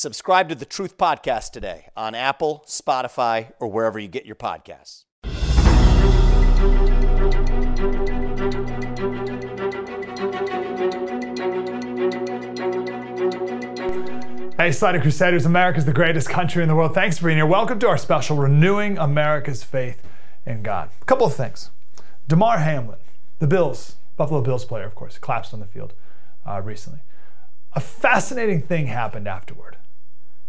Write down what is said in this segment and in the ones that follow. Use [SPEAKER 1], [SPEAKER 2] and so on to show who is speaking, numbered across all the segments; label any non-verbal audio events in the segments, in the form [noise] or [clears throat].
[SPEAKER 1] Subscribe to the Truth Podcast today on Apple, Spotify, or wherever you get your podcasts.
[SPEAKER 2] Hey, Slater Crusaders, America's the greatest country in the world. Thanks for being here. Welcome to our special Renewing America's Faith in God. A couple of things. Damar Hamlin, the Bills, Buffalo Bills player, of course, collapsed on the field uh, recently. A fascinating thing happened afterward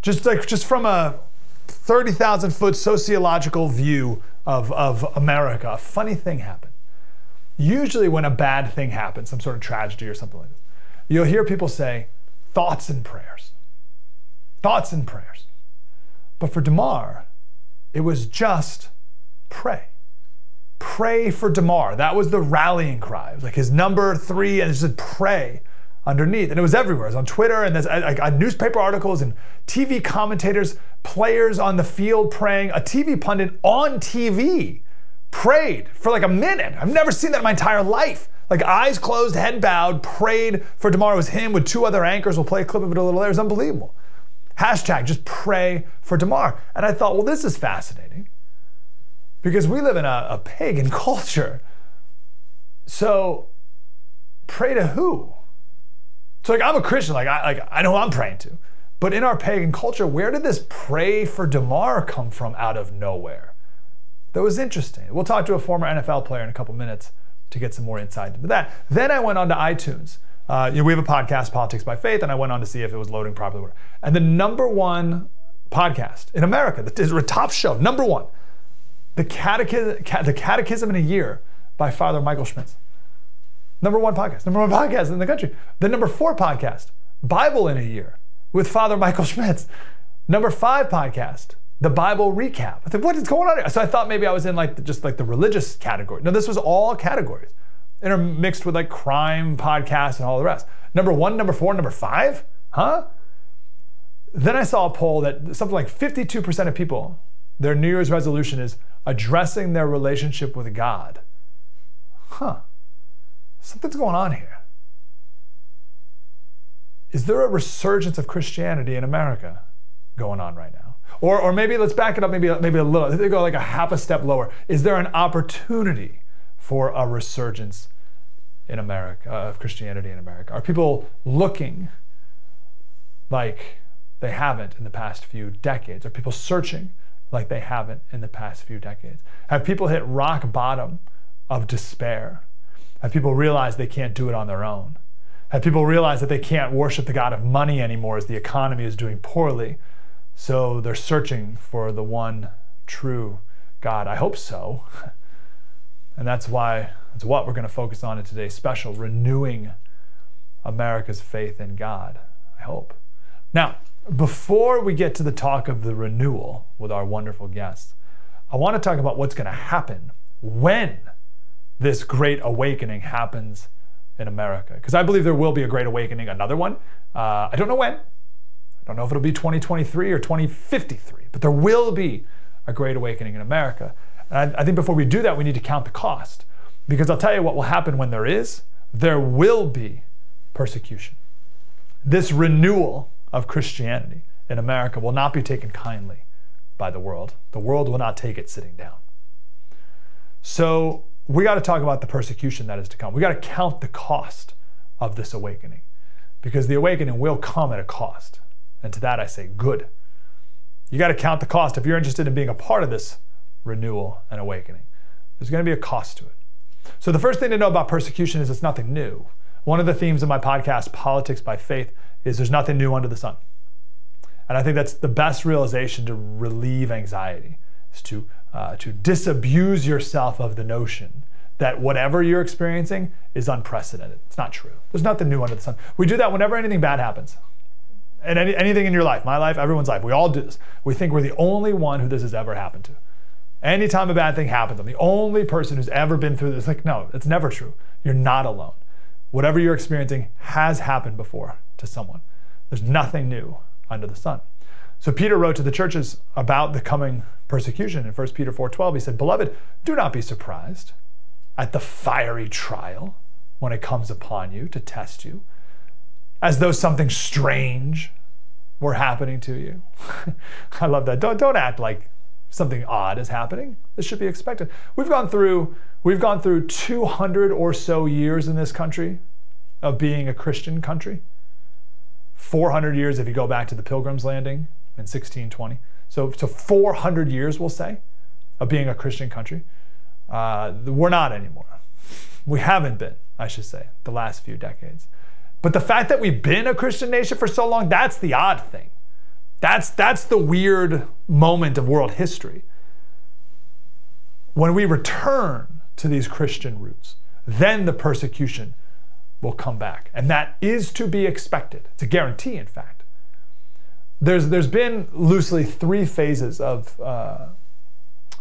[SPEAKER 2] just like just from a 30,000 foot sociological view of, of America, a funny thing happened. Usually, when a bad thing happens, some sort of tragedy or something like this, you'll hear people say, thoughts and prayers. Thoughts and prayers. But for Damar, it was just pray. Pray for Damar. That was the rallying cry. It was like his number three, and it said pray underneath. And it was everywhere. It was on Twitter and there's like newspaper articles and TV commentators, players on the field praying. A TV pundit on TV prayed for like a minute. I've never seen that in my entire life. Like eyes closed, head bowed, prayed for Damar. It was him with two other anchors. We'll play a clip of it a little later. It's unbelievable. Hashtag just pray for Damar. And I thought, well, this is fascinating because we live in a, a pagan [laughs] culture. So pray to who? So like I'm a Christian, like I like I know who I'm praying to. But in our pagan culture, where did this pray for Damar come from out of nowhere? That was interesting. We'll talk to a former NFL player in a couple minutes to get some more insight into that. Then I went on to iTunes. Uh, you know, we have a podcast, Politics by Faith, and I went on to see if it was loading properly. And the number one podcast in America, the top show, number one, the Catechism, the Catechism in a Year by Father Michael Schmitz. Number one podcast, number one [laughs] podcast in the country. The number four podcast, Bible in a Year with Father Michael [laughs] Schmitz. Number five podcast, the Bible recap. I said, what is going on here? So I thought maybe I was in like the, just like the religious category. No, this was all categories intermixed with like crime podcasts and all the rest. Number one, number four, number five? Huh? Then I saw a poll that something like 52% of people, their New Year's resolution is addressing their relationship with God. Huh something's going on here. Is there a resurgence of Christianity in America going on right now? Or, or maybe let's back it up maybe, maybe a little. Let's go like a half a step lower. Is there an opportunity for a resurgence in America, uh, of Christianity in America? Are people looking like they haven't in the past few decades? Are people searching like they haven't in the past few decades? Have people hit rock bottom of despair? Have people realized they can't do it on their own? Have people realized that they can't worship the God of money anymore as the economy is doing poorly? So they're searching for the one true God. I hope so. [laughs] And that's why, that's what we're going to focus on in today's special renewing America's faith in God. I hope. Now, before we get to the talk of the renewal with our wonderful guests, I want to talk about what's going to happen when this great awakening happens in America. Because I believe there will be a great awakening, another one. Uh, I don't know when. I don't know if it'll be 2023 or 2053, but there will be a great awakening in America. And I, I think before we do that, we need to count the cost. Because I'll tell you what will happen when there is, there will be persecution. This renewal of Christianity in America will not be taken kindly by the world. The world will not take it sitting down. So we got to talk about the persecution that is to come. We got to count the cost of this awakening because the awakening will come at a cost. And to that I say, good. You got to count the cost if you're interested in being a part of this renewal and awakening. There's going to be a cost to it. So, the first thing to know about persecution is it's nothing new. One of the themes of my podcast, Politics by Faith, is there's nothing new under the sun. And I think that's the best realization to relieve anxiety, is to uh, to disabuse yourself of the notion that whatever you're experiencing is unprecedented. It's not true. There's nothing new under the sun. We do that whenever anything bad happens. And any, anything in your life, my life, everyone's life, we all do this. We think we're the only one who this has ever happened to. Anytime a bad thing happens, I'm the only person who's ever been through this. Like, no, it's never true. You're not alone. Whatever you're experiencing has happened before to someone. There's nothing new under the sun. So Peter wrote to the churches about the coming persecution in 1 Peter 4:12. He said, "Beloved, do not be surprised at the fiery trial when it comes upon you to test you, as though something strange were happening to you." [laughs] I love that. Don't don't act like something odd is happening. This should be expected. We've gone through we've gone through 200 or so years in this country of being a Christian country. 400 years if you go back to the Pilgrim's Landing in 1620. So, so 400 years, we'll say, of being a Christian country. Uh, we're not anymore. We haven't been, I should say, the last few decades. But the fact that we've been a Christian nation for so long, that's the odd thing. That's, that's the weird moment of world history. When we return to these Christian roots, then the persecution will come back. And that is to be expected. It's a guarantee, in fact. There's, there's been loosely three phases of uh,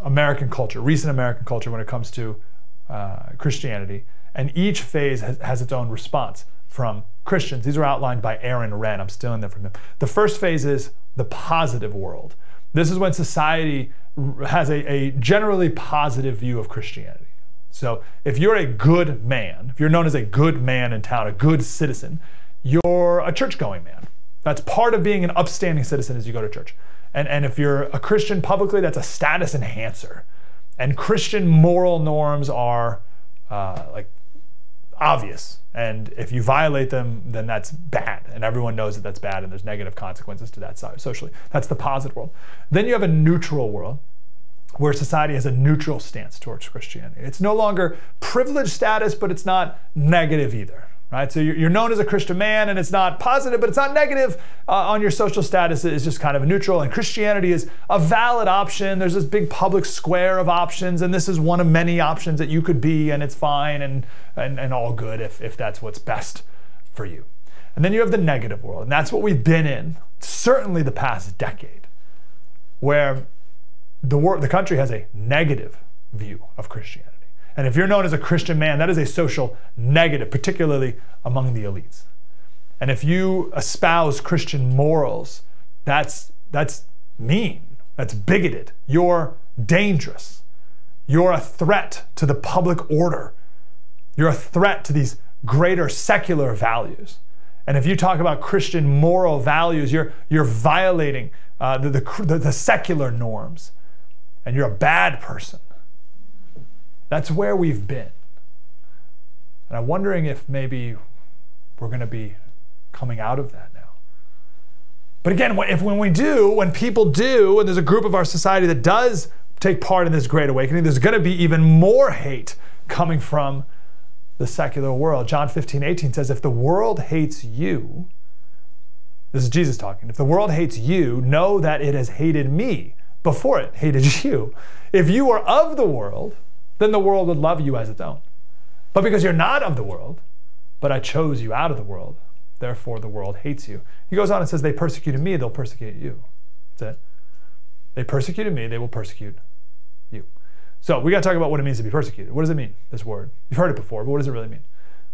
[SPEAKER 2] American culture, recent American culture, when it comes to uh, Christianity. And each phase has, has its own response from Christians. These are outlined by Aaron Renn. I'm stealing them from him. The first phase is the positive world. This is when society has a, a generally positive view of Christianity. So if you're a good man, if you're known as a good man in town, a good citizen, you're a church going man. That's part of being an upstanding citizen as you go to church. And, and if you're a Christian publicly, that's a status enhancer. And Christian moral norms are uh, like obvious. And if you violate them, then that's bad. And everyone knows that that's bad and there's negative consequences to that socially. That's the positive world. Then you have a neutral world where society has a neutral stance towards Christianity. It's no longer privileged status, but it's not negative either. Right? So you're known as a Christian man, and it's not positive, but it's not negative uh, on your social status. It's just kind of neutral. And Christianity is a valid option. There's this big public square of options, and this is one of many options that you could be, and it's fine and, and, and all good if, if that's what's best for you. And then you have the negative world, and that's what we've been in, certainly the past decade, where the, wor- the country has a negative view of Christianity. And if you're known as a Christian man, that is a social negative, particularly among the elites. And if you espouse Christian morals, that's, that's mean, that's bigoted. You're dangerous. You're a threat to the public order. You're a threat to these greater secular values. And if you talk about Christian moral values, you're, you're violating uh, the, the, the secular norms and you're a bad person. That's where we've been. And I'm wondering if maybe we're going to be coming out of that now. But again, if when we do, when people do, and there's a group of our society that does take part in this great awakening, there's going to be even more hate coming from the secular world. John 15, 18 says, If the world hates you, this is Jesus talking, if the world hates you, know that it has hated me before it hated [laughs] you. If you are of the world, then the world would love you as its own. But because you're not of the world, but I chose you out of the world, therefore the world hates you. He goes on and says, They persecuted me, they'll persecute you. That's it. They persecuted me, they will persecute you. So we got to talk about what it means to be persecuted. What does it mean, this word? You've heard it before, but what does it really mean?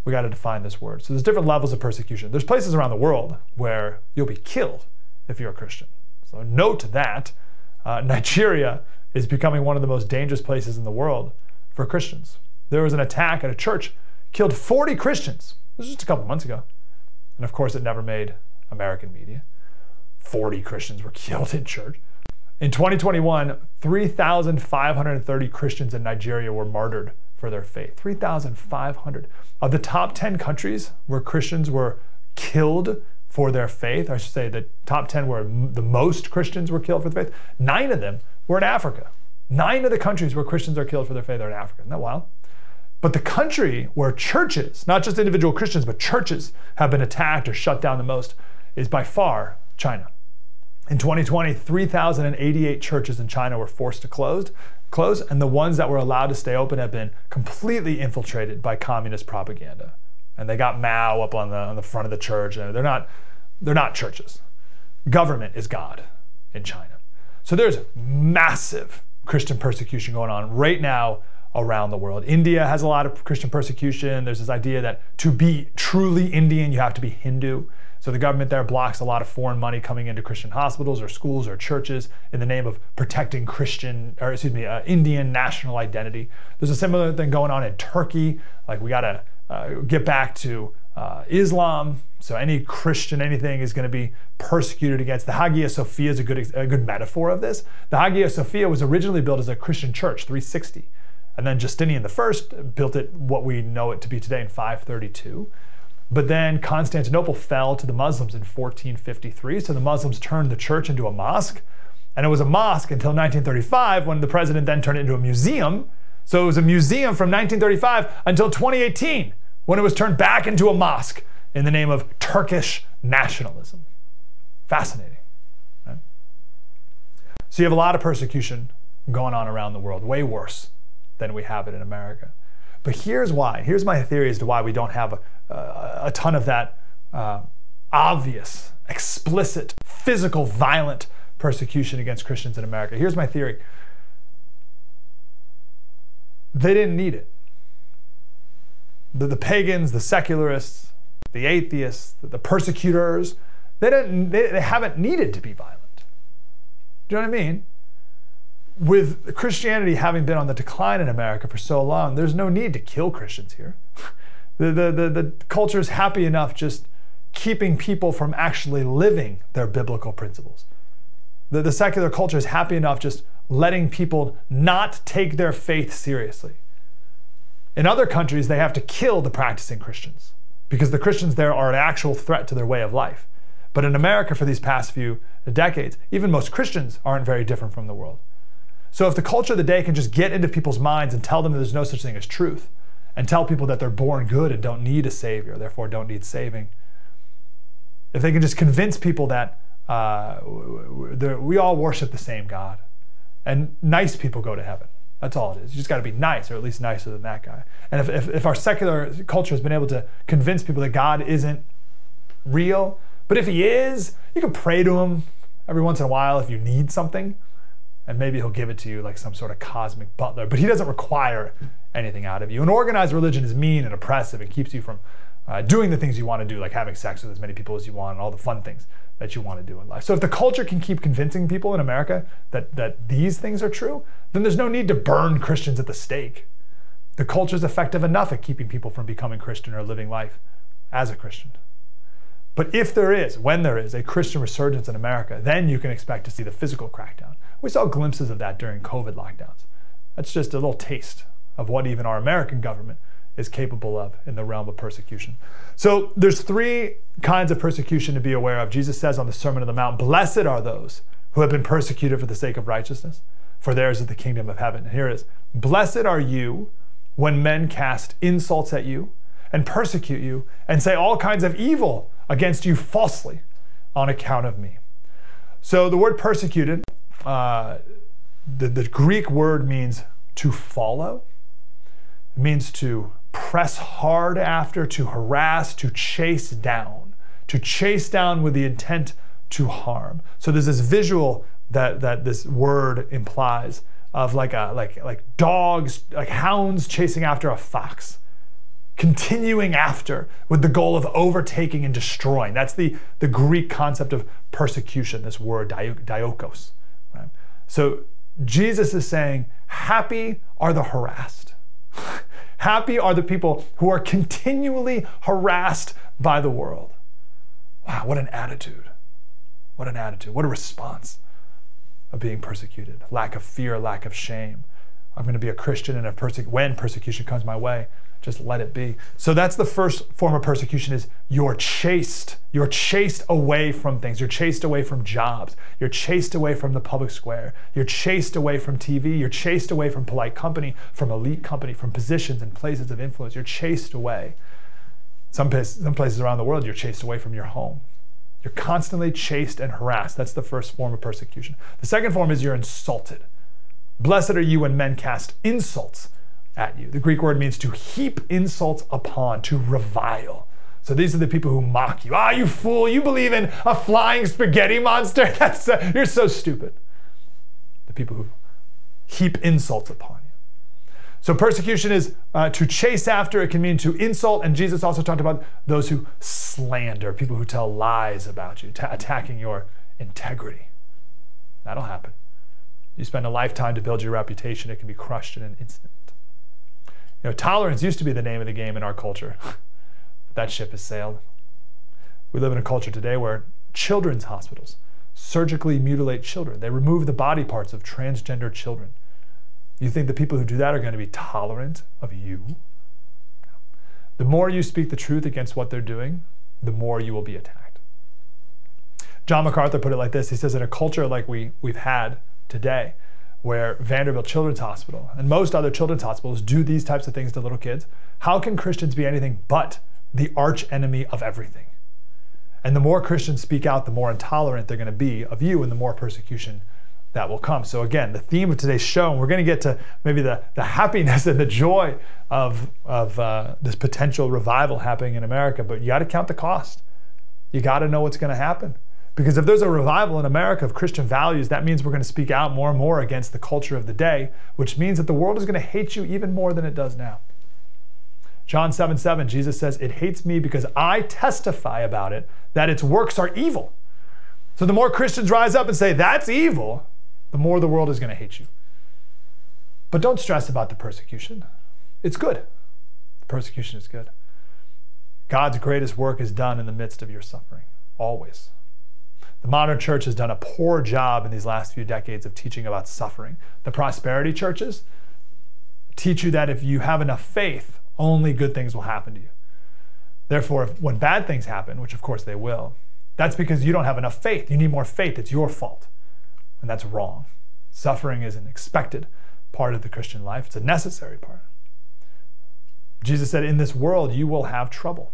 [SPEAKER 2] We got to define this word. So there's different levels of persecution. There's places around the world where you'll be killed if you're a Christian. So note that uh, [laughs] Nigeria is becoming one of the most dangerous places in the world for Christians. There was an attack at a church, killed 40 Christians. This was just a couple months ago. And of course, it never made American media. 40 Christians were [laughs] killed in church. In 2021, 3,530 Christians in Nigeria were martyred for their faith. 3,500. Of the top 10 countries where Christians were killed for their faith. I should say the top 10 where the most Christians were killed for the faith. Nine of them were in Africa. Nine of the countries where Christians are killed for their faith are in Africa. Isn't that wild? But the country where churches, not just individual Christians, but churches have been attacked or shut down the most is by far China. In 2020, 3,088 churches in China were forced to close, close, and the ones that were allowed to stay open have been completely infiltrated by communist propaganda and they got Mao up on the on the front of the church, and they're not they're not churches. government is God in China. So there's massive Christian persecution going on right now around the world. India has a lot of Christian persecution. There's this idea that to be truly Indian, you have to be Hindu. So the government there blocks a lot of foreign money coming into Christian hospitals or schools or churches in the name of protecting Christian, or excuse me, uh, Indian national identity. There's a similar thing going on in Turkey. Like we got to uh, get back to uh, Islam. So any Christian, anything is going to be persecuted against. The Hagia Sophia is a good, a good metaphor of this. The Hagia Sophia was originally built as a Christian church, 360. And then Justinian I built it what we know it to be today in 532. But then Constantinople fell to the Muslims in 1453. So the Muslims turned the church into a mosque. And it was a mosque until 1935 when the president then turned it into a museum. So it was a museum from 1935 until 2018 when it was turned back into a mosque in the name of Turkish nationalism. Fascinating. Right? So you have a lot of persecution going on around the world, way worse than we have it in America. But here's why. Here's my theory as to why we don't have a, a, a ton of that uh, obvious, explicit, physical, violent persecution against Christians in America. Here's my theory they didn't need it the, the pagans, the secularists, the atheists, the, persecutors, they, didn't, they, they haven't needed to be violent. Do you know what I mean? With Christianity having been on the decline in America for so long, there's no need to kill Christians here. [laughs] The, the, the, the culture is happy enough just keeping people from actually living their biblical principles. The, the secular culture is happy enough just letting people not take their faith seriously. In other countries, they have to kill the practicing Christians because the Christians there are an actual threat to their way of life. But in America, for these past few decades, even most Christians aren't very different from the world. So if the culture of the day can just get into people's minds and tell them there's no such thing as truth, and tell people that they're born good and don't need a savior, therefore don't need saving, if they can just convince people that uh, we all worship the same God, and nice people go to heaven, that's all it is. You just got to be nice, or at least nicer than that guy. And if, if, if, our secular culture has been able to convince people that God isn't real, but if he is, you can pray to him every once in a while if you need something, and maybe he'll give it to you like some sort of cosmic butler. But he doesn't require anything out of you. An organized religion is mean and oppressive and keeps you from uh, doing the things you want to do, like having sex with as many people as you want and all the fun things that you want to do in life. So if the culture can keep convincing people in America that, that these things are true, then there's no need to burn Christians at the stake. The culture is effective enough at keeping people from becoming Christian or living life as a Christian. But if there is, when there is, a Christian resurgence in America, then you can expect to see the physical crackdown. We saw glimpses of that during COVID lockdowns. That's just a little taste of what even our American government is capable of in the realm of persecution. So there's three kinds of persecution to be aware of. Jesus says on the Sermon on the Mount, Blessed are those who have been persecuted for the sake of righteousness, for theirs is the kingdom of heaven. And here it is Blessed are you when men cast insults at you and persecute you and say all kinds of evil against you falsely on account of me. So the word persecuted, uh, the, the Greek word means to follow. It means to press hard after, to harass, to chase down, to chase down with the intent to harm. So there's this visual that, that this word implies of like a like like dogs, like hounds chasing after a fox, continuing after with the goal of overtaking and destroying. That's the, the Greek concept of persecution, this word diokos. Right? So Jesus is saying, happy are the harassed. [laughs] Happy are the people who are continually harassed by the world. Wow, what an attitude. What an attitude. What a response of being persecuted. Lack of fear, lack of shame. I'm going to be a Christian, and if perse- when persecution comes my way, just let it be. So that's the first form of persecution is you're chased. You're chased away from things. You're chased away from jobs. You're chased away from the public square. You're chased away from TV. You're chased away from polite company, from elite company, from positions and places of influence. You're chased away. Some places, some places around the world, you're chased away from your home. You're constantly chased and harassed. That's the first form of persecution. The second form is you're insulted. Blessed are you when men cast insults at you. The Greek word means to heap insults upon, to revile. So these are the people who mock you. Ah, you fool! You believe in a flying spaghetti monster? [laughs] That's uh, you're so stupid. The people who heap insults upon you. So persecution is uh, to chase after. It can mean to insult, and Jesus also talked about those who slander, people who tell lies about you, attacking your integrity. That'll happen. You spend a lifetime to build your reputation; it can be crushed in an instant. You know, tolerance used to be the name of the game in our culture. [laughs] that ship has sailed. We live in a culture today where children's hospitals surgically mutilate children. They remove the body parts of transgender children. You think the people who do that are going to be tolerant of you? The more you speak the truth against what they're doing, the more you will be attacked. John MacArthur put it like this He says, in a culture like we, we've had today, where Vanderbilt Children's Hospital and most other children's hospitals do these types of things to little kids, how can Christians be anything but the arch enemy of everything? And the more Christians speak out, the more intolerant they're going to be of you and the more persecution that will come. So, again, the theme of today's show, and we're going to get to maybe the, the happiness [laughs] and the joy of, of uh, this potential revival happening in America, but you got to count the cost. You got to know what's going to happen. Because if there's a revival in America of Christian values, that means we're going to speak out more and more against the culture of the day, which means that the world is going to hate you even more than it does now. John 7 7, Jesus says, It hates me because I testify about it that its works are evil. So the more Christians rise up and say, That's evil, the more the world is going to hate you. But don't stress about the persecution. It's good. The persecution is good. God's greatest work is done in the midst of your suffering, always. The modern church has done a poor job in these last few decades of teaching about suffering. The prosperity churches teach you that if you have enough faith, only good things will happen to you. Therefore, if, when bad things happen, which of course they will, that's because you don't have enough faith. You need more faith. It's your fault. And that's wrong. Suffering is an expected part of the Christian life, it's a necessary part. Jesus said, In this world you will have trouble,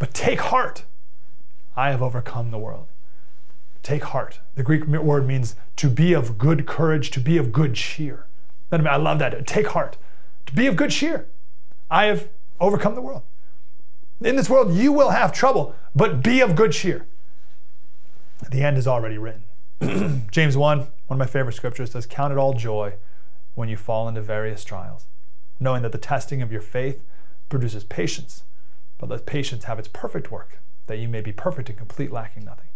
[SPEAKER 2] but take heart. I have overcome the world. Take heart. The Greek word means to be of good courage, to be of good cheer. I love that. Take heart. To be of good cheer. I have overcome the world. In this world, you will have trouble, but be of good cheer. The end is already written. [clears throat] James 1, one of my favorite scriptures, says, Count it all joy when you fall into various trials, knowing that the testing of your faith produces patience, but let patience have its perfect work, that you may be perfect and complete, lacking nothing.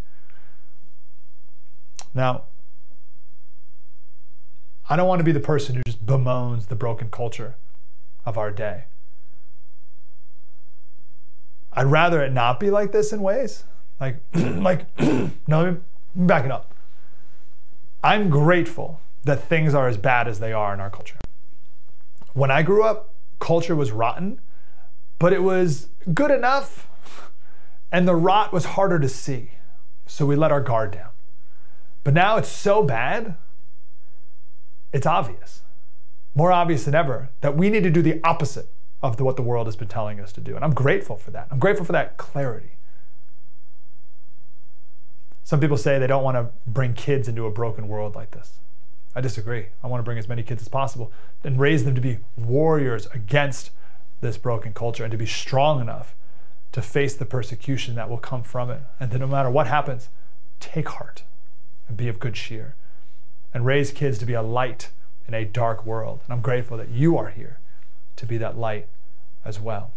[SPEAKER 2] Now, I don't want to be the person who just bemoans the broken culture of our day. I'd rather it not be like this in ways. Like, [clears throat] like, [clears throat] no, let me back it up. I'm grateful that things are as bad as they are in our culture. When I grew up, culture was rotten, but it was good enough, and the rot was harder to see. So we let our guard down. But now it's so bad, it's obvious, more obvious than ever, that we need to do the opposite of the, what the world has been telling us to do. And I'm grateful for that. I'm grateful for that clarity. Some people say they don't want to bring kids into a broken world like this. I disagree. I want to bring as many kids as possible and raise them to be warriors against this broken culture and to be strong enough to face the persecution that will come from it. And that no matter what happens, take heart and be of good cheer and raise kids to be a light in a dark world. And I'm grateful that you are here to be that light as well.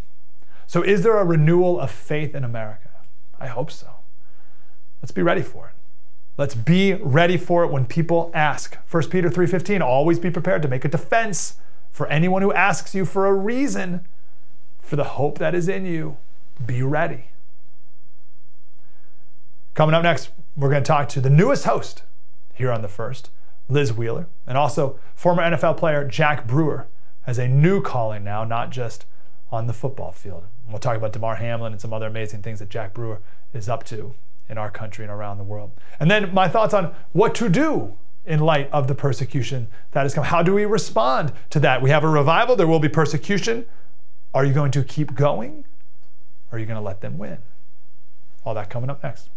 [SPEAKER 2] So, is there a renewal of faith in America? I hope so. Let's be ready for it. Let's be ready for it when people ask. 1 Peter 3:15, always be prepared to make a defense for anyone who asks you for a reason for the hope that is in you. Be ready. Coming up next, we're going to talk to the newest host here on the first, Liz Wheeler, and also former NFL player Jack Brewer has a new calling now, not just on the football field. We'll talk about Damar Hamlin and some other amazing things that Jack Brewer is up to in our country and around the world. And then my thoughts on what to do in light of the persecution that has come. How do we respond to that? We have a revival, there will be persecution. Are you going to keep going? Or are you going to let them win? All that coming up next.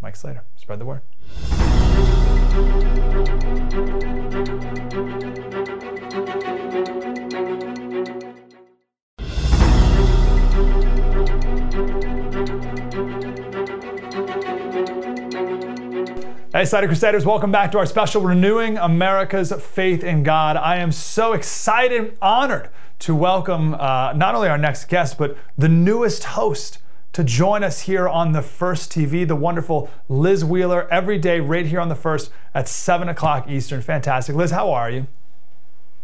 [SPEAKER 2] Mike Slater. Spread the word. Hey, Slater Crusaders, welcome back to our special Renewing America's Faith in God. I am so excited, honored to welcome uh, not only our next guest, but the newest host to join us here on the First TV, the wonderful Liz Wheeler, every day right here on the First at 7 o'clock Eastern. Fantastic. Liz, how are you?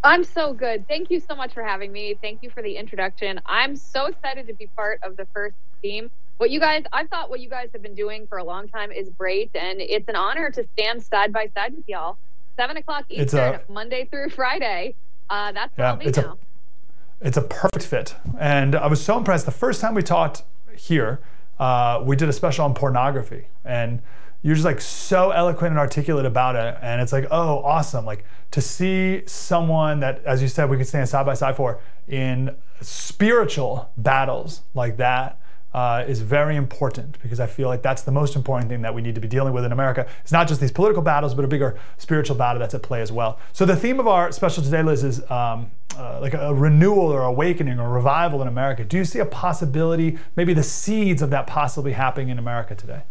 [SPEAKER 3] I'm so good. Thank you so much for having me. Thank you for the introduction. I'm so excited to be part of the First team what you guys i thought what you guys have been doing for a long time is great and it's an honor to stand side by side with y'all seven o'clock eastern a, monday through friday uh, that's yeah,
[SPEAKER 2] it's
[SPEAKER 3] now.
[SPEAKER 2] a it's a perfect fit and i was so impressed the first time we talked here uh, we did a special on pornography. And you're just like so eloquent and articulate about it. And it's like oh awesome. Like to see someone that as you said we could stand side by side for in spiritual battles like that uh, is very important because I feel like that's the most important thing that we need to be dealing with in America. It's not just these political battles, but a bigger spiritual battle that's at play as well. So the theme of our special today, Liz, is um, uh, like a renewal or awakening or revival in America. Do you see a possibility, maybe the seeds of that possibly happening in America today?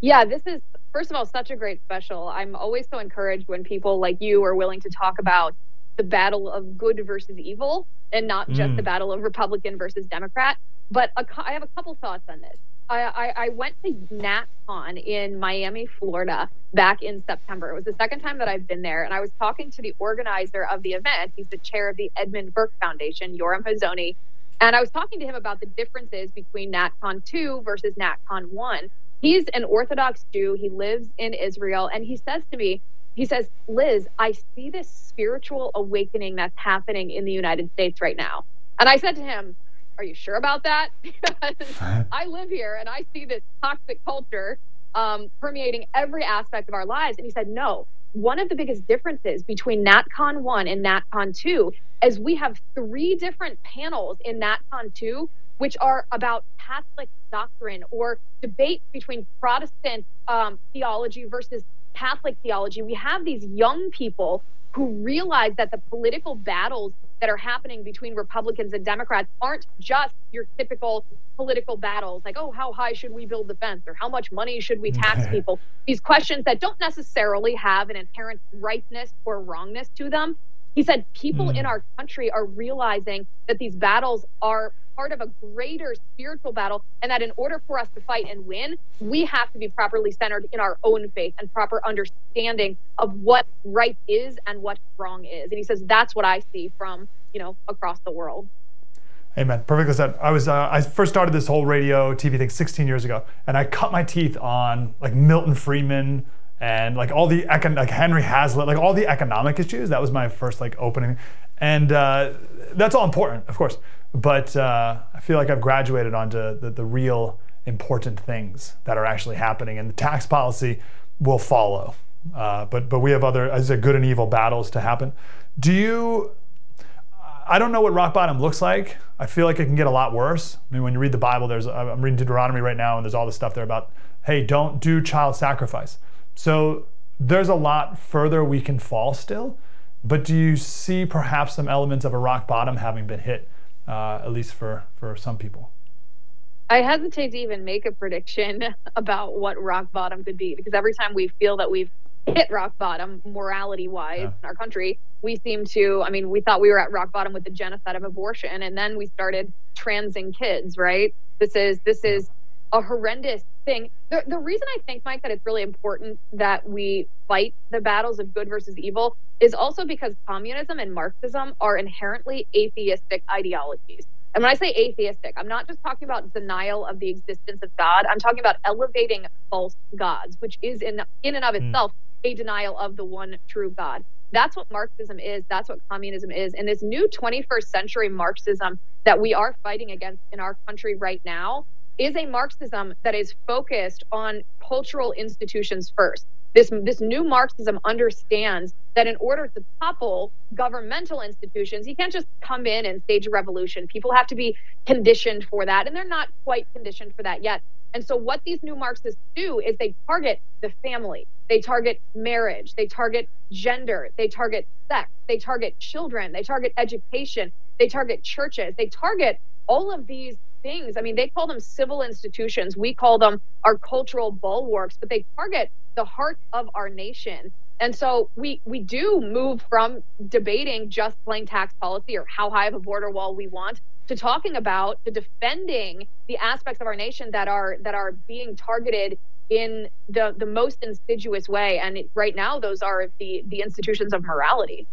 [SPEAKER 3] Yeah, this is first of all such a great special. I'm always so encouraged when people like you are willing to talk about the battle of good versus evil and not just mm. the battle of Republican versus Democrat. But a, I have a couple thoughts on this. I, I, I went to NatCon in Miami, Florida back in September. It was the second time that I've been there. And I was talking to the organizer of the event. He's the chair of the Edmund Burke Foundation, Yoram Hazony. And I was talking to him about the differences between NatCon 2 versus NatCon 1. He's an Orthodox Jew. He lives in Israel. And he says to me, he says, Liz, I see this spiritual awakening that's happening in the United States right now. And I said to him, are you sure about that? [laughs] because I live here and I see this toxic culture um, permeating every aspect of our lives. And he said, no. One of the biggest differences between NatCon 1 and NatCon 2 is we have three different panels in NatCon 2 which are about Catholic doctrine or debate between Protestant um, theology versus Catholic theology. We have these young people who realize that the political battles that are happening between Republicans and Democrats aren't just your typical political battles like, oh, how high should we build the fence or how much money should we tax people? These questions that don't necessarily have an inherent rightness or wrongness to them. He said people mm. in our country are realizing that these battles are part of a greater spiritual battle, and that in order for us to fight and win, we have to be properly centered in our own faith and proper understanding of what right is and what wrong is. And he says that's what I see from you know across the world.
[SPEAKER 2] Amen. Perfectly said. I was uh, I first started this whole radio TV thing 16 years ago, and I cut my teeth on like Milton Friedman and like all the econ- like Henry Hazlitt, like all the economic issues. That was my first like opening, and uh, that's all important, of course. But uh, I feel like I've graduated onto the, the real important things that are actually happening, and the tax policy will follow. Uh, but but we have other as a good and evil battles to happen. Do you? I don't know what rock bottom looks like. I feel like it can get a lot worse. I mean, when you read the Bible, there's I'm reading Deuteronomy right now, and there's all this stuff there about hey, don't do child sacrifice. So there's a lot further we can fall still. But do you see perhaps some elements of a rock bottom having been hit uh, at least for for some people.
[SPEAKER 3] I hesitate to even make a prediction [laughs] about what rock bottom could be because every time we feel that we've hit rock bottom morality wise yeah. in our country, we seem to, I mean, we thought we were at rock bottom with the genocide of abortion and then we started transing kids, right? This is this is a horrendous thing. The, the reason I think, Mike, that it's really important that we fight the battles of good versus evil is also because communism and Marxism are inherently atheistic ideologies. And when I say atheistic, I'm not just talking about denial of the existence of God. I'm talking about elevating false gods, which is in in and of hmm. itself a denial of the one true God. That's what Marxism is. That's what communism is. And this new 21st century Marxism that we are fighting against in our country right now is a Marxism that is focused on cultural institutions first. This, this new Marxism understands that in order to topple governmental institutions, you can't just come in and stage a revolution. People have to be conditioned for that, and they're not quite conditioned for that yet. And so, what these new Marxists do is they target the family, they target marriage, they target gender, they target sex, they target children, they target education, they target churches, they target all of these things. I mean, they call them civil institutions. We call them our cultural bulwarks, but they target the heart of our nation. And so we we do move from debating just plain tax policy or how high of a border wall we want to talking about to defending the aspects of our nation that are that are being targeted in the the most insidious way and right now those are the the institutions of morality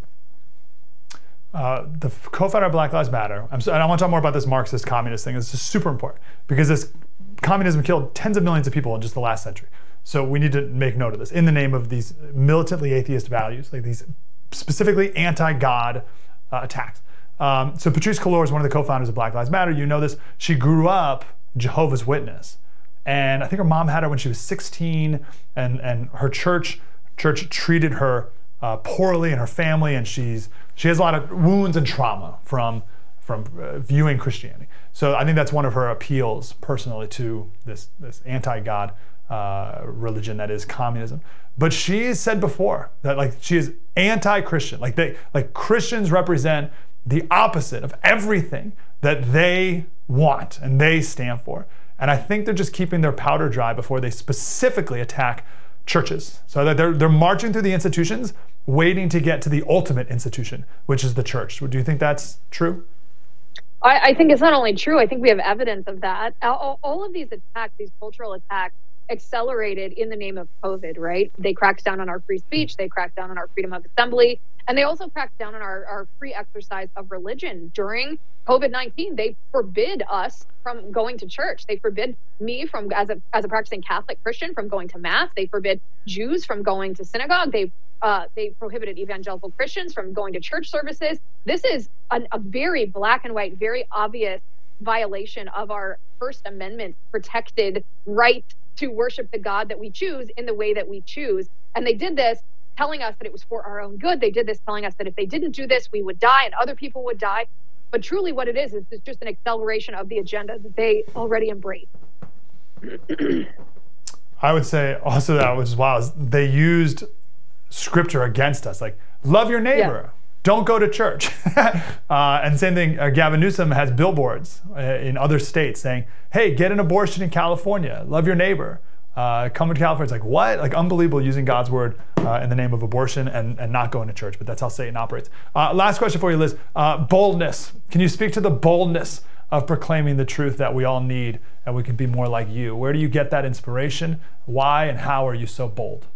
[SPEAKER 2] uh, the co-founder of Black Lives Matter. I'm so, and I want to talk more about this Marxist communist thing. This is super important because this communism killed tens of millions of people in just the last century. So we need to make note of this in the name of these militantly atheist values, like these specifically anti-God uh, attacks. Um, so Patrisse Cullors is one of the co-founders of Black Lives Matter. You know this. She grew up Jehovah's Witness, and I think her mom had her when she was 16, and and her church church treated her uh, poorly and her family, and she's she has a lot of wounds and trauma from from uh, viewing Christianity. So I think that's one of her appeals personally to this this anti-God uh, religion that is communism. But she said before that like she is anti-Christian. Like they like Christians represent the opposite of everything that they want and they stand for. And I think they're just keeping their powder dry before they specifically attack churches. So that they're, they're marching through the institutions, waiting to get to the ultimate institution, which is the church. Do you think that's true?
[SPEAKER 3] I, I think it's not only true, I think we have evidence of that. All, all of these attacks, these cultural attacks, accelerated in the name of COVID, right? They cracked down on our free speech, they cracked down on our freedom of assembly, and they also cracked down on our, our free exercise of religion during COVID 19. They forbid us from going to church. They forbid me from, as a, as a practicing Catholic Christian, from going to Mass. They forbid Jews from going to synagogue. They uh, they prohibited evangelical Christians from going to church services. This is an, a very black and white, very obvious violation of our First Amendment protected right to worship the God that we choose in the way that we choose. And they did this telling us that it was for our own good. They did this telling us that if they didn't do this, we would die and other people would die. But truly, what it is, is it's just an acceleration of the agenda that they already embrace. [clears throat]
[SPEAKER 2] I would say also that wild is they used scripture against us, like love your neighbor. Yeah. Don't go to church. [laughs] uh, and same thing, uh, Gavin Newsom has billboards uh, in other states saying, hey, get an abortion in California, love your neighbor uh, coming to California. It's like, what? Like, unbelievable using God's word uh, in the name of abortion and, and not going to church. But that's how Satan operates. Uh, last question for you, Liz. Uh, boldness. Can you speak to the boldness of proclaiming the truth that we all need and we can be more like you? Where do you get that inspiration? Why and how are you so bold?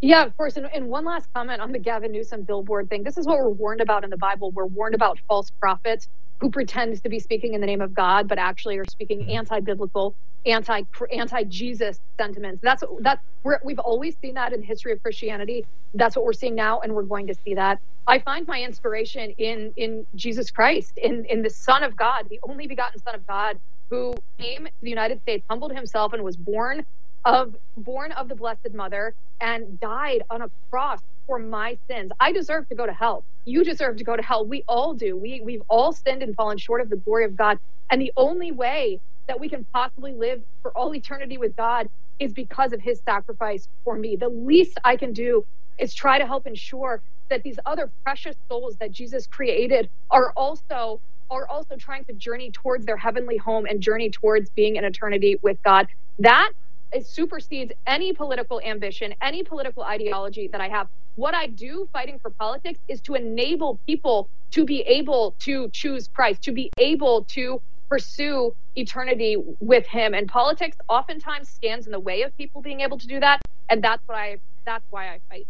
[SPEAKER 3] Yeah, of course. And, and one last comment on the Gavin Newsom billboard thing. This is what we're warned about in the Bible. We're warned about false prophets who pretend to be speaking in the name of God, but actually are speaking mm-hmm. anti-biblical anti anti Jesus sentiments. That's that's we're, we've always seen that in the history of Christianity. That's what we're seeing now, and we're going to see that. I find my inspiration in in Jesus Christ, in in the Son of God, the only begotten Son of God, who came to the United States, humbled himself, and was born of born of the Blessed Mother, and died on a cross for my sins. I deserve to go to hell. You deserve to go to hell. We all do. We we've all sinned and fallen short of the glory of God. And the only way that we can possibly live for all eternity with God is because of his sacrifice for me. The least I can do is try to help ensure that these other precious souls that Jesus created are also are also trying to journey towards their heavenly home and journey towards being in eternity with God. That it supersedes any political ambition, any political ideology that I have. What I do fighting for politics is to enable people to be able to choose Christ, to be able to pursue eternity with him. And politics oftentimes stands in the way of people being able to do that. And that's what i that's why i fight.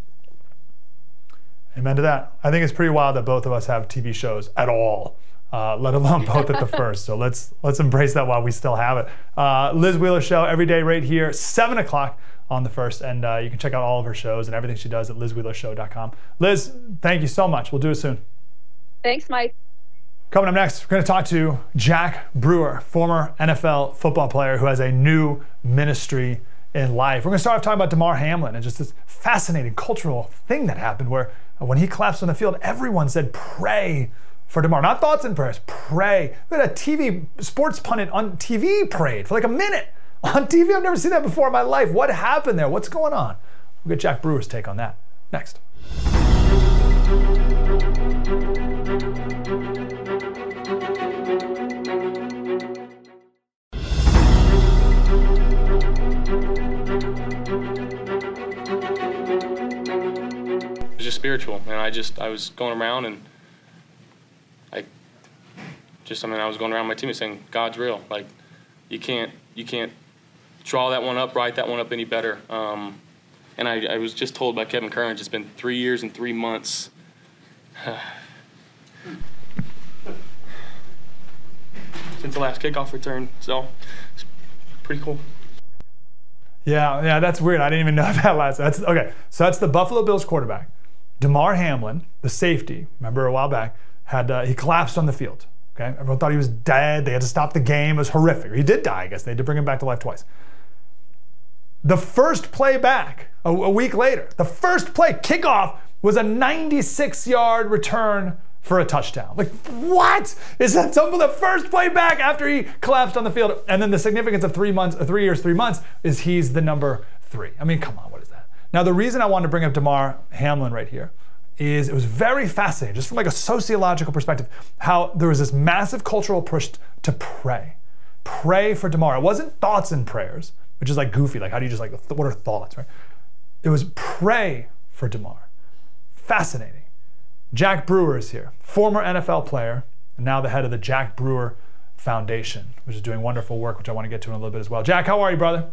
[SPEAKER 2] Amen to that. I think it's pretty wild that both of us have tv shows at all uh, let alone [laughs] both at the first. So let's let's embrace that while we still have it. Uh, liz wheeler show every day right here 7 o'clock on the first. And uh, you can check out all of her shows and everything she does at lizwheelershow.com liz thank you so much. We'll do it soon.
[SPEAKER 3] Thanks mike.
[SPEAKER 2] Coming up next, we're going to talk to Jack Brewer, former NFL football player who has a new ministry in life. We're going to start off talking about Damar Hamlin and just this fascinating cultural thing that happened where when he collapsed on the field, everyone said, pray for Damar. Not thoughts and prayers, pray. We had a TV sports pundit on TV prayed for like a minute [laughs] on TV. I've never seen that before in my life. What happened there? What's going on? We'll get Jack Brewer's take on that next.
[SPEAKER 4] It was just spiritual, and I just I was going around and just mean I was going around my team and saying God's real. Like you can't you can't draw that one up, write that one up any better. Um, and I, I was just told by Kevin Curran it's been three years and three months. [sighs] Since the last kickoff return, so it's pretty cool.
[SPEAKER 2] Yeah, yeah, that's weird. I didn't even know [laughs] that last. That's okay. So that's the Buffalo Bills quarterback, Damar Hamlin, the safety. Remember a while back had uh, he collapsed on the field. Okay, everyone thought he was dead. They had to stop the game. It was horrific. He did die. I guess they had to bring him back to life twice. The first play back a, a week later, the first play kickoff was a 96-yard return for a touchdown. Like, what? Is that some the first play back after he collapsed on the field? And then the significance of three months, three years, three months is he's the number three. I mean, come on, what is that? Now, the reason I wanted to bring up Damar Hamlin right here is it was very fascinating, just from like a sociological perspective, how there was this massive cultural push to pray. Pray for Damar. It wasn't thoughts and prayers, which is like goofy. Like, how do you just like, what are thoughts, right? It was pray for Damar. Fascinating. Jack Brewer is here, former NFL player, and now the head of the Jack Brewer Foundation, which is doing wonderful work, which I want to get to in a little bit as well. Jack, how are you, brother?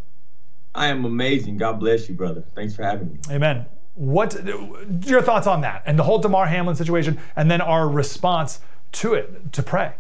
[SPEAKER 5] I am amazing. God bless you, brother. Thanks for having me.
[SPEAKER 2] Amen. What your thoughts on that and the whole Damar Hamlin situation, and then our response to it to pray?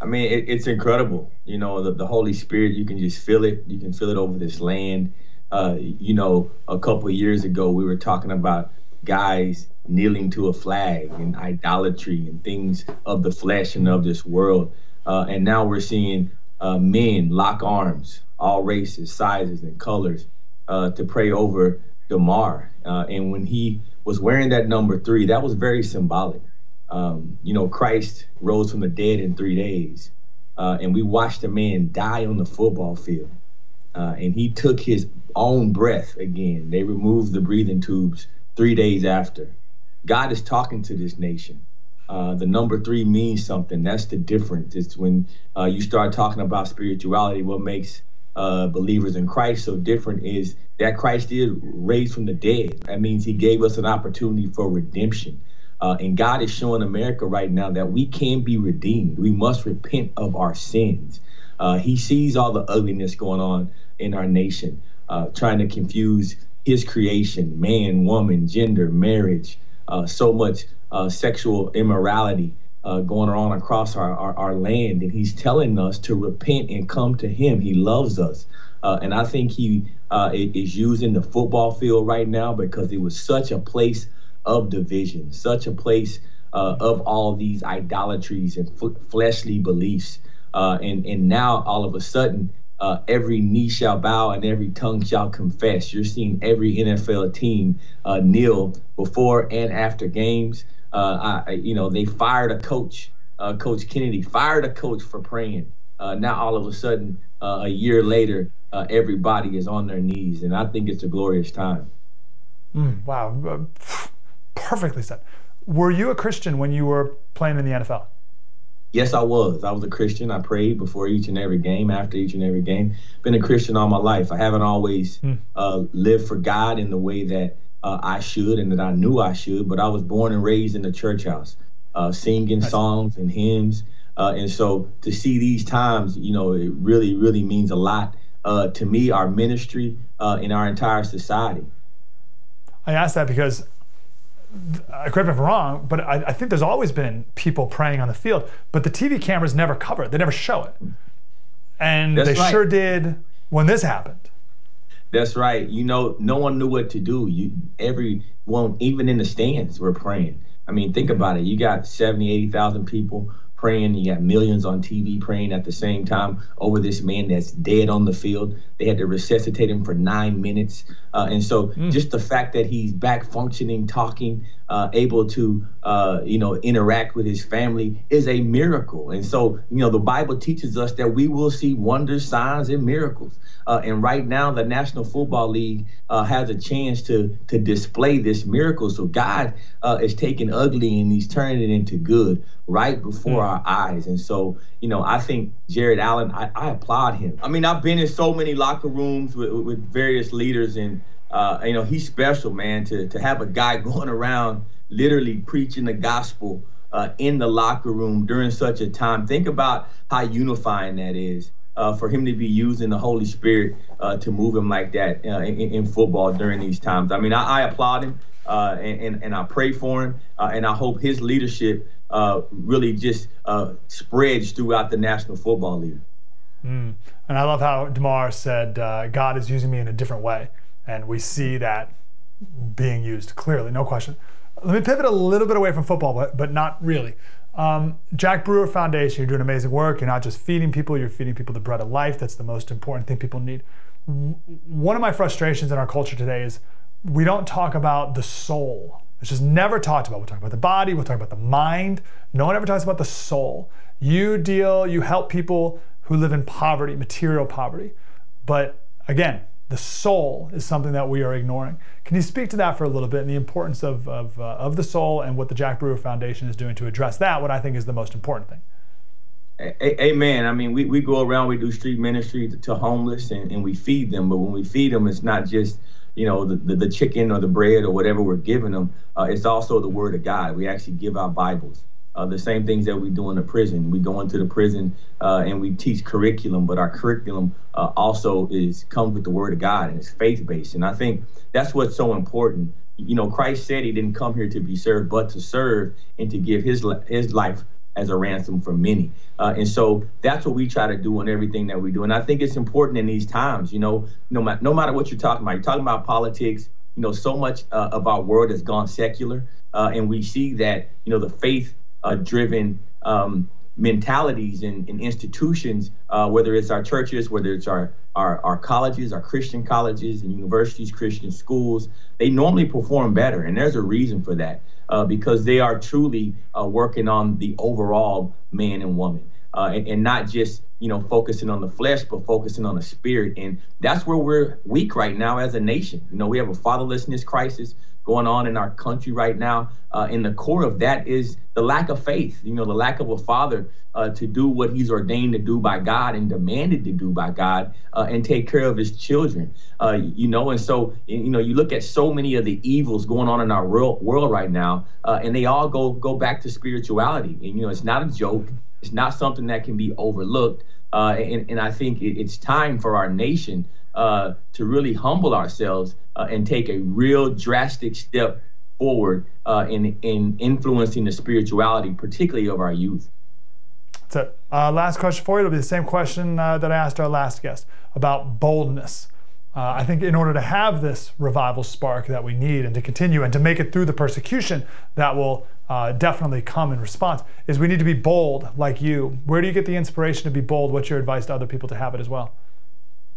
[SPEAKER 5] I mean, it, it's incredible. You know, the, the Holy Spirit, you can just feel it. You can feel it over this land. Uh, you know, a couple years ago, we were talking about guys kneeling to a flag and idolatry and things of the flesh and of this world. Uh, and now we're seeing uh, men lock arms, all races, sizes, and colors, uh, to pray over Damar. Uh, and when he was wearing that number three, that was very symbolic. Um, you know, Christ rose from the dead in three days, uh, and we watched a man die on the football field. Uh, and he took his own breath again. They removed the breathing tubes three days after. God is talking to this nation. Uh, the number three means something. That's the difference. It's when uh, you start talking about spirituality, what makes uh, believers in Christ so different is that Christ is raised from the dead. That means he gave us an opportunity for redemption. Uh, and God is showing America right now that we can be redeemed. We must repent of our sins. Uh, he sees all the ugliness going on in our nation, uh, trying to confuse his creation man, woman, gender, marriage, uh, so much uh, sexual immorality uh, going on across our, our, our, land. And he's telling us to repent and come to him. He loves us. Uh, and I think he uh, is using the football field right now because it was such a place of division, such a place uh, of all these idolatries and f- fleshly beliefs. and, and now all of a sudden, uh, every knee shall bow and every tongue shall confess. You're seeing every NFL team uh, kneel before and after games. Uh, I, you know, they fired a coach, uh, Coach Kennedy fired a coach for praying. Uh, now all of a sudden, uh, a year later, everybody is on their knees, and I think it's a glorious time.
[SPEAKER 2] Mm, wow, perfectly said. Were you a Christian when you were playing in the NFL?
[SPEAKER 5] Yes, I was. I was a Christian. I prayed before each and every game, after each and every game. Been a Christian all my life. I haven't always mm. uh, lived for God in the way that uh, I should and that I knew I should, but I was born and raised in the church house, uh, singing songs and hymns. Uh, and so to see these times, you know, it really, really means a lot uh, to me, our ministry, uh, in our entire society.
[SPEAKER 2] I ask that because correct me if I'm wrong, but I, I, think there's always been people praying on the field, but the TV cameras never cover it. They never show it. And That's they right. sure did when this happened.
[SPEAKER 5] That's right. You know, no one knew what to do. You everyone, even in the stands, were praying. I mean, think about it. You got 70, 80,000 people praying. You got millions on TV praying at the same time over this man that's dead on the field. They had to resuscitate him for nine minutes. Uh, and so mm. just the fact that he's back functioning, talking, uh, able to, uh, you know, interact with his family is a miracle. And so, you know, the Bible teaches us that we will see wonders, signs, and miracles. Uh, and right now, the National Football League uh, has a chance to to display this miracle. So God uh, is taking ugly and He's turning it into good right before mm. our eyes. And so, you know, I think Jared Allen, I, I, applaud him. I mean, I've been in so many locker rooms with, with various leaders, and uh, you know, he's special, man. To to have a guy [laughs] going around literally preaching the gospel uh, in the locker room during such a time. Think about how unifying that is. Uh, for him to be using the Holy Spirit uh, to move him like that uh, in, in, football during these times. I mean, I, I applaud him uh, and, and, and, I pray for him, and I hope his leadership really just spreads throughout the National Football League.
[SPEAKER 2] Mm. And I love how Damar said, God is using me in a different way. And we see that being used clearly, no question. Let me pivot a little bit away from football, but, but not really. Um, Jack Brewer Foundation, you're doing amazing work. You're not just feeding people, you're feeding people the bread of life. That's the most important thing people need. One of my frustrations in our culture today is we don't talk about the soul. It's just never talked about. We'll talk about the body, we'll talk about the mind. No one ever talks about the soul. You deal, you help people who live in poverty, material poverty. But again, the soul is something that we are ignoring. Can you speak to that for a little bit and the importance of, of, uh, of the soul and what the Jack Brewer Foundation is doing to address that, what I think is the most important thing?
[SPEAKER 5] Amen. I mean, we, we go around, we do street ministry to, to homeless and, and we feed them. But when we feed them, it's not just, you know, the, the, the chicken or the bread or whatever we're giving them. Uh, it's also the word of God. We actually give out Bibles. Uh, the same things that we do in the prison. We go into the prison uh, and we teach curriculum, but our curriculum uh, also is comes with the Word of God and it's faith based. And I think that's what's so important. You know, Christ said He didn't come here to be served, but to serve and to give His His life as a ransom for many. Uh, and so that's what we try to do in everything that we do. And I think it's important in these times. You know, no matter no matter what you're talking about, you're talking about politics. You know, so much uh, of our world has gone secular, uh, and we see that you know the faith driven um, mentalities and, and institutions, uh, whether it's our churches, whether it's our, our, our colleges, our Christian colleges and universities, Christian schools, they normally perform better. And there's a reason for that uh, because they are truly uh, working on the overall man and woman. Uh, and, and, not just you know focusing on the flesh, but focusing on the spirit, and that's where we're weak right now as a nation. You know, we have a fatherlessness crisis going on in our country right now. Uh, and the core of that is the lack of faith, you know, the lack of a father uh, to do what he's ordained to do by God and demanded to do by God uh, and take care of his children, uh, you know. And so, you know, you look at so many of the evils going on in our world, world right now, uh, and they all go go back to spirituality. And, you know, it's not a joke. It's not something that can be overlooked. Uh, and, and I think it, it's time for our nation uh, to really humble ourselves uh, and take a real drastic step forward uh, in in influencing the spirituality, particularly of our youth.
[SPEAKER 2] That's it. Uh, last question for you. It'll be the same question uh, that I asked our last guest about boldness. Uh, I think in order to have this revival spark that we need and to continue and to make it through the persecution that will definitely come in response, is we need to be bold like you. Where do you get the inspiration to be bold? What's your advice to other people to have it as well?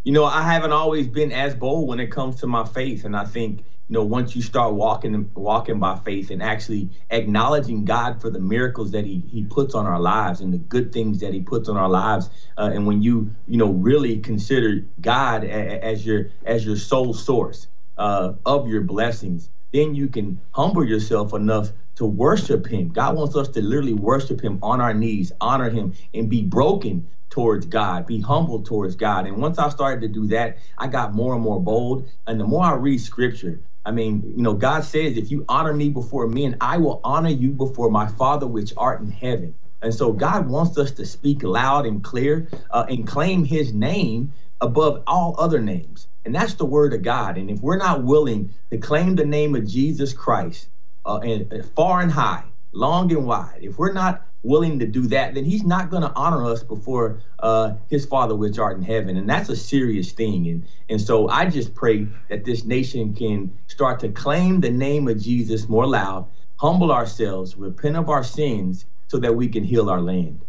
[SPEAKER 5] You know, I haven't always been as bold when it comes to my faith, and I think you know once you start walking walking by faith and actually acknowledging God for the miracles that He He puts on our lives and the good things that He puts on our lives, uh, and when you you know really consider God a, as your as your sole source uh, of your blessings, then you can humble yourself enough to worship Him. God wants us to literally worship Him on our knees, honor Him, and be broken towards God, be humble towards God. And once I started to do that, I got more and more bold. And the more I read scripture, I mean, you know, God says, if you honor me before men, I will honor you before my Father which art in heaven. And so God wants us to speak loud and clear uh, and claim his name above all other names. And that's the word of God. And if we're not willing to claim the name of Jesus Christ uh, and, uh, far and high, long and wide, if we're not willing to do that, then he's not going to honor us before uh, his Father which art in heaven. And that's a serious thing. And, and so I just pray that this nation can start to claim the name of Jesus more loud, humble ourselves, repent of our sins so that we can heal our land.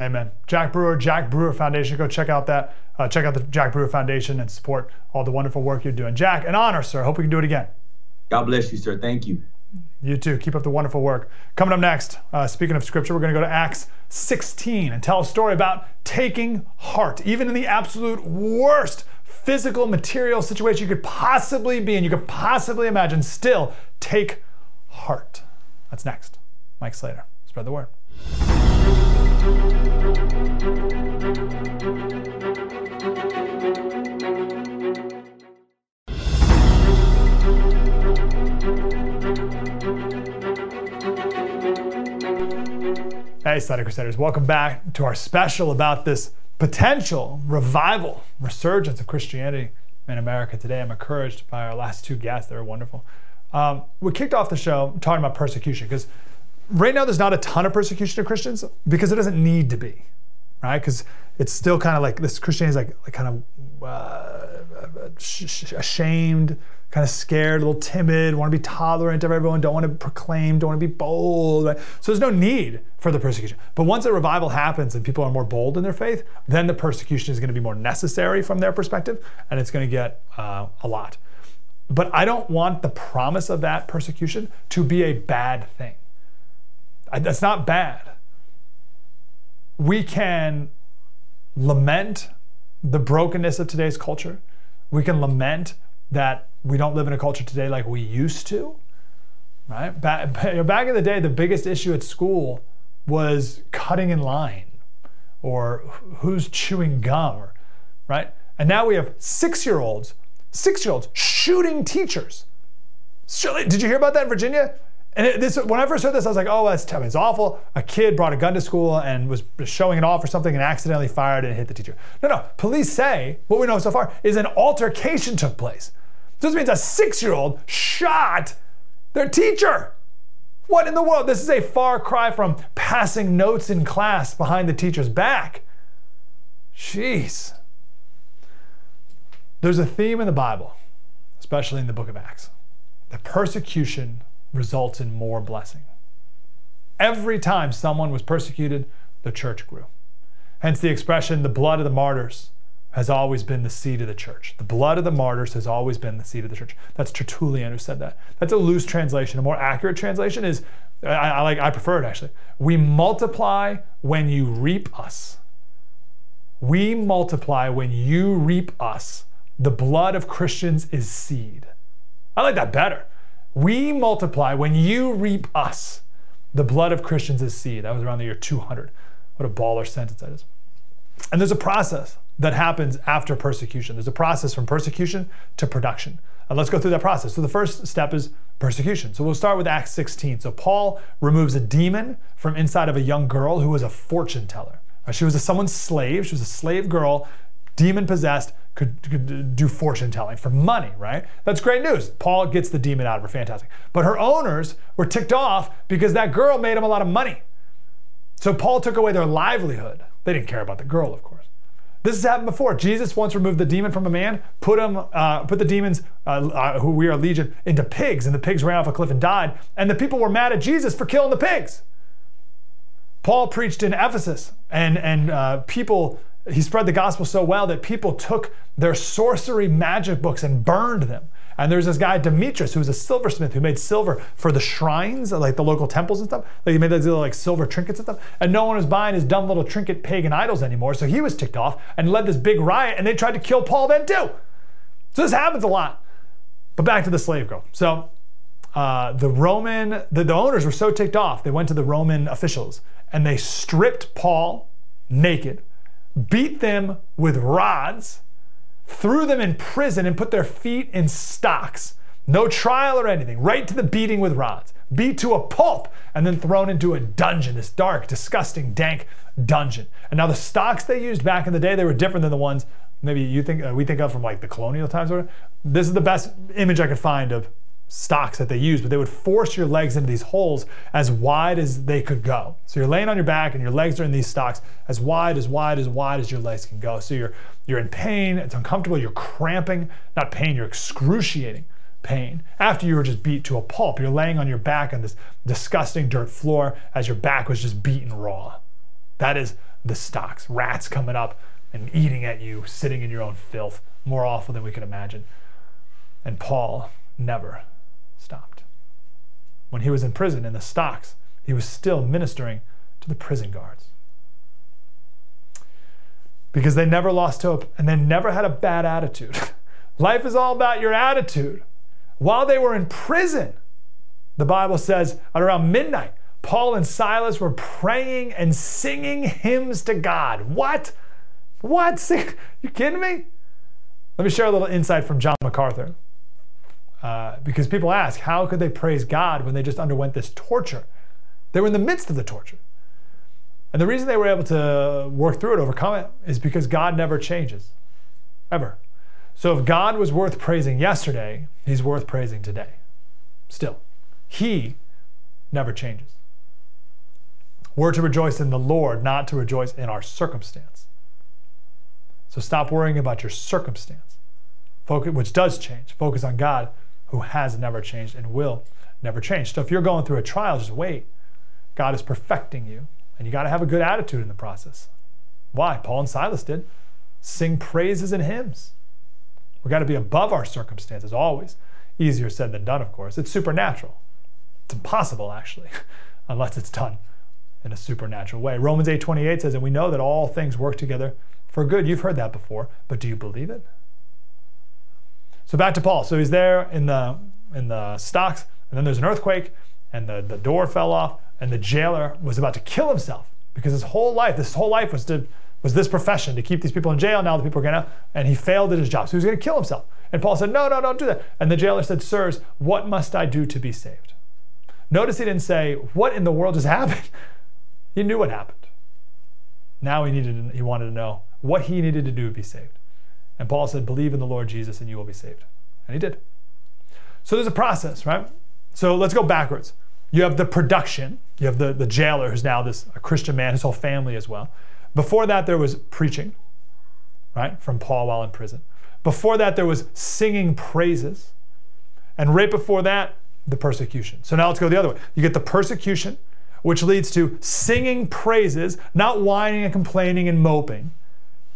[SPEAKER 2] Amen. Jack Brewer, Jack Brewer Foundation. Go check out that. Uh, check out the Jack Brewer Foundation and support all the wonderful work you're doing. Jack, an honor, sir. Hope we can do it again.
[SPEAKER 5] God bless you, sir. Thank you.
[SPEAKER 2] You too. Keep up the wonderful work. Coming up next, uh, speaking of scripture, we're going to go to Acts 16 and tell a story about taking heart, even in the absolute worst physical, material situation you could possibly be in, you could possibly imagine. Still, take heart. That's next. Mike Slater. Spread the word. Hey, Sunday Crusaders, welcome back to our special about this potential revival, resurgence of Christianity in America today. I'm encouraged by our last two guests, they were wonderful. Um, we kicked off the show talking about persecution because right now there's not a ton of persecution of Christians because it doesn't need to be, right? Because it's still kind of like this Christianity is like, like kind of uh, ashamed, kind of scared, a little timid, want to be tolerant of everyone, don't want to proclaim, don't want to be bold. So there's no need for the persecution. But once a revival happens and people are more bold in their faith, then the persecution is going to be more necessary from their perspective, and it's going to get uh, a lot. But I don't want the promise of that persecution to be a bad thing. That's not bad. We can lament the brokenness of today's culture. We can lament that we don't live in a culture today like we used to. Right? Back, back in the day, the biggest issue at school was cutting in line or who's chewing gum, right? And now we have six year olds, six year olds shooting teachers. Did you hear about that in Virginia? And it, this, when I first heard this, I was like, oh, that's it's awful. A kid brought a gun to school and was showing it off or something and accidentally fired and hit the teacher. No, no. Police say, what we know so far, is an altercation took place. So this means a six year old shot their teacher. What in the world? This is a far cry from passing notes in class behind the teacher's back. Jeez. There's a theme in the Bible, especially in the book of Acts, that persecution results in more blessing. Every time someone was persecuted, the church grew. Hence the expression, the blood of the martyrs has always been the seed of the church. The blood of the martyrs has always been the seed of the church. That's Tertullian who said that. That's a loose translation. A more accurate translation is, I, I like, I prefer it actually. We multiply when you reap us. We multiply when you reap us. The blood of Christians is seed. I like that better. We multiply when you reap us. The blood of Christians is seed. That was around the year 200. What a baller sentence that is. And there's a process that happens after persecution. There's a process from persecution to production. And let's go through that process. So the first step is persecution. So we'll start with Acts 16. So Paul removes a demon from inside of a young girl who was a fortune teller. Uh, she was a, someone's slave. She was a slave girl, demon possessed, could, could do fortune telling for money, right? That's great news. Paul gets the demon out of her, fantastic. But her owners were ticked off because that girl made them a lot of money. So Paul took away their livelihood. They didn't care about the girl, of course. This has happened before. Jesus once removed the demon from a man, put him, uh, put the demons, uh, uh, who we are legion, into pigs, and the pigs ran off a cliff and died. And the people were mad at Jesus for killing the pigs. Paul preached in Ephesus, and and uh, people he spread the gospel so well that people took their sorcery magic books and burned them. And there's this guy Demetrius who was a silversmith who made silver for the shrines, like the local temples and stuff. Like he made those little like silver trinkets and stuff. And no one was buying his dumb little trinket pagan idols anymore. So he was ticked off and led this big riot. And they tried to kill Paul then too. So this happens a lot. But back to the slave girl. So uh, the Roman, the, the owners were so ticked off, they went to the Roman officials and they stripped Paul naked beat them with rods, threw them in prison, and put their feet in stocks. No trial or anything, right to the beating with rods, beat to a pulp, and then thrown into a dungeon, this dark, disgusting, dank dungeon. And now the stocks they used back in the day, they were different than the ones maybe you think uh, we think of from like the colonial times. Or this is the best image I could find of stocks that they used, but they would force your legs into these holes as wide as they could go. So you're laying on your back and your legs are in these stocks as wide, as wide, as wide as your legs can go. So you're you're in pain, it's uncomfortable, you're cramping, not pain, you're excruciating pain. After you were just beat to a pulp, you're laying on your back on this disgusting dirt floor as your back was just beaten raw. That is the stocks. Rats coming up and eating at you, sitting in your own filth, more awful than we could imagine. And Paul never. When he was in prison in the stocks, he was still ministering to the prison guards. Because they never lost hope and they never had a bad attitude. [laughs] Life is all about your attitude. While they were in prison, the Bible says at around midnight, Paul and Silas were praying and singing hymns to God. What? What? [laughs] You kidding me? Let me share a little insight from John MacArthur. Uh, because people ask, how could they praise God when they just underwent this torture? They were in the midst of the torture. And the reason they were able to work through it, overcome it, is because God never changes, ever. So if God was worth praising yesterday, he's worth praising today. Still, he never changes. We're to rejoice in the Lord, not to rejoice in our circumstance. So stop worrying about your circumstance, focus, which does change. Focus on God, who has never changed and will never change. So if you're going through a trial, just wait. God is perfecting you, and you got to have a good attitude in the process. Why? Paul and Silas did. Sing praises and hymns. We've got to be above our circumstances always. Easier said than done, of course. It's supernatural. It's impossible, actually, [laughs] unless it's done in a supernatural way. Romans 8:28 says, "And we know that all things work together for good." You've heard that before, but do you believe it? So back to Paul. So he's there in the in the stocks, and then there's an earthquake, and the, the door fell off, and the jailer was about to kill himself because his whole life, this whole life was to was this profession to keep these people in jail. Now the people are gonna, and he failed at his job, so he was to kill himself. And Paul said, "No, no, don't do that." And the jailer said, "Sirs, what must I do to be saved?" Notice he didn't say, "What in the world just [laughs] happened?" he knew what happened. Now he needed, he wanted to know what he needed to do to be saved. And Paul said, "Believe in the Lord Jesus, and you will be saved." And he did. So there's a process, right? So let's go backwards. You have the production. You have the, the jailer who's now this a Christian man, his whole family as well. Before that, there was preaching, right, from Paul while in prison. Before that, there was singing praises. And right before that, the persecution. So now let's go the other way. You get the persecution, which leads to singing praises, not whining and complaining and moping.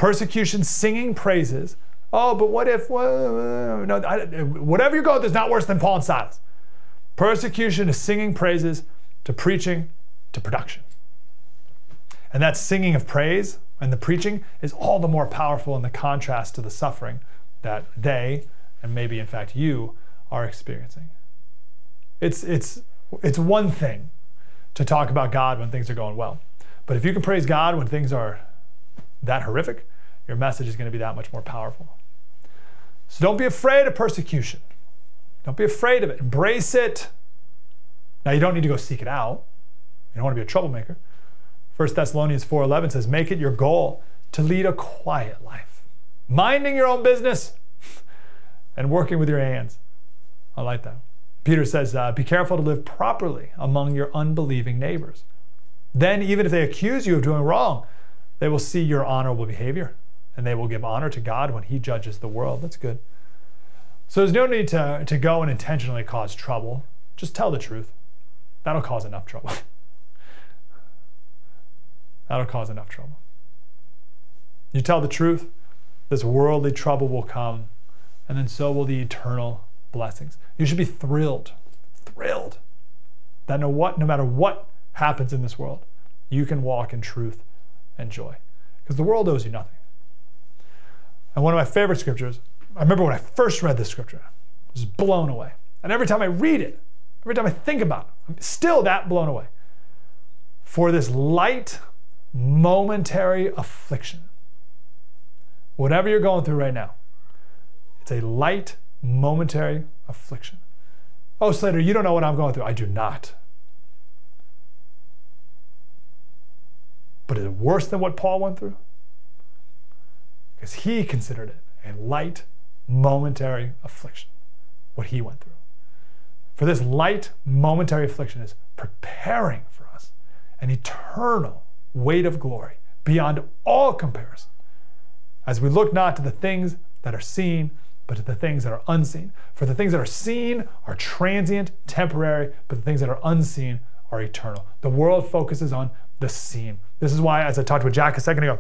[SPEAKER 2] Persecution, singing praises. Oh, but what if, well, uh, no, whatever you go is not worse than Paul and Silas. Persecution is singing praises to preaching to production. And that singing of praise and the preaching is all the more powerful in the contrast to the suffering that they, and maybe in fact you, are experiencing. It's, it's, it's one thing to talk about God when things are going well. But if you can praise God when things are that horrific, your message is going to be that much more powerful. So don't be afraid of persecution. Don't be afraid of it. Embrace it. Now you don't need to go seek it out. You don't want to be a troublemaker. 1 Thessalonians 4:11 says, "Make it your goal to lead a quiet life, minding your own business [laughs] and working with your hands." I like that. Peter says, uh, "Be careful to live properly among your unbelieving neighbors. Then, even if they accuse you of doing wrong, they will see your honorable behavior, and they will give honor to God when He judges the world." That's good. So there's no need to, to go and intentionally cause trouble. Just tell the truth. That'll cause enough trouble. [laughs] That'll cause enough trouble. You tell the truth, this worldly trouble will come, and then so will the eternal blessings. You should be thrilled, thrilled that no what no matter what happens in this world, you can walk in truth and joy. Because the world owes you nothing. And one of my favorite scriptures, I remember when I first read this scripture, I was blown away. And every time I read it, every time I think about it, I'm still that blown away. For this light momentary affliction. Whatever you're going through right now, it's a light, momentary affliction. Oh, Slater, you don't know what I'm going through. I do not. But is it worse than what Paul went through? Because he considered it a light, momentary affliction, what he went through. For this light, momentary affliction is preparing for us an eternal weight of glory beyond all comparison as we look not to the things that are seen, but to the things that are unseen. For the things that are seen are transient, temporary, but the things that are unseen are eternal. The world focuses on the seen. This is why, as I talked with Jack a second ago,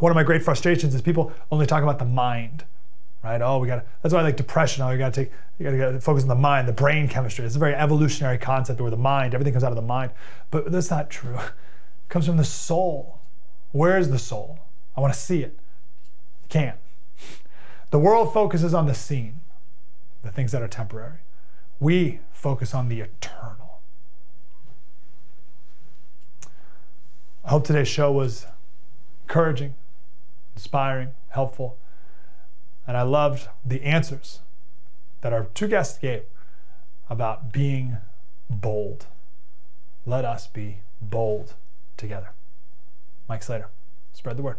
[SPEAKER 2] one of my great frustrations is people only talk about the mind, right? Oh, we got that's why I like depression. Oh, you got to take, you got to focus on the mind, the brain chemistry. It's a very evolutionary concept where the mind, everything comes out of the mind. But that's not true it comes from the soul. Where is the soul? I want to see it. Can't. The world focuses on the seen, the things that are temporary. We focus on the eternal. I hope today's show was encouraging, inspiring, helpful. And I loved the answers that our two guests gave about being bold. Let us be bold together. Mike Slater. Spread the word.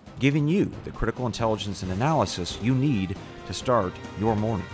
[SPEAKER 6] giving you the critical intelligence and analysis you need to start your morning.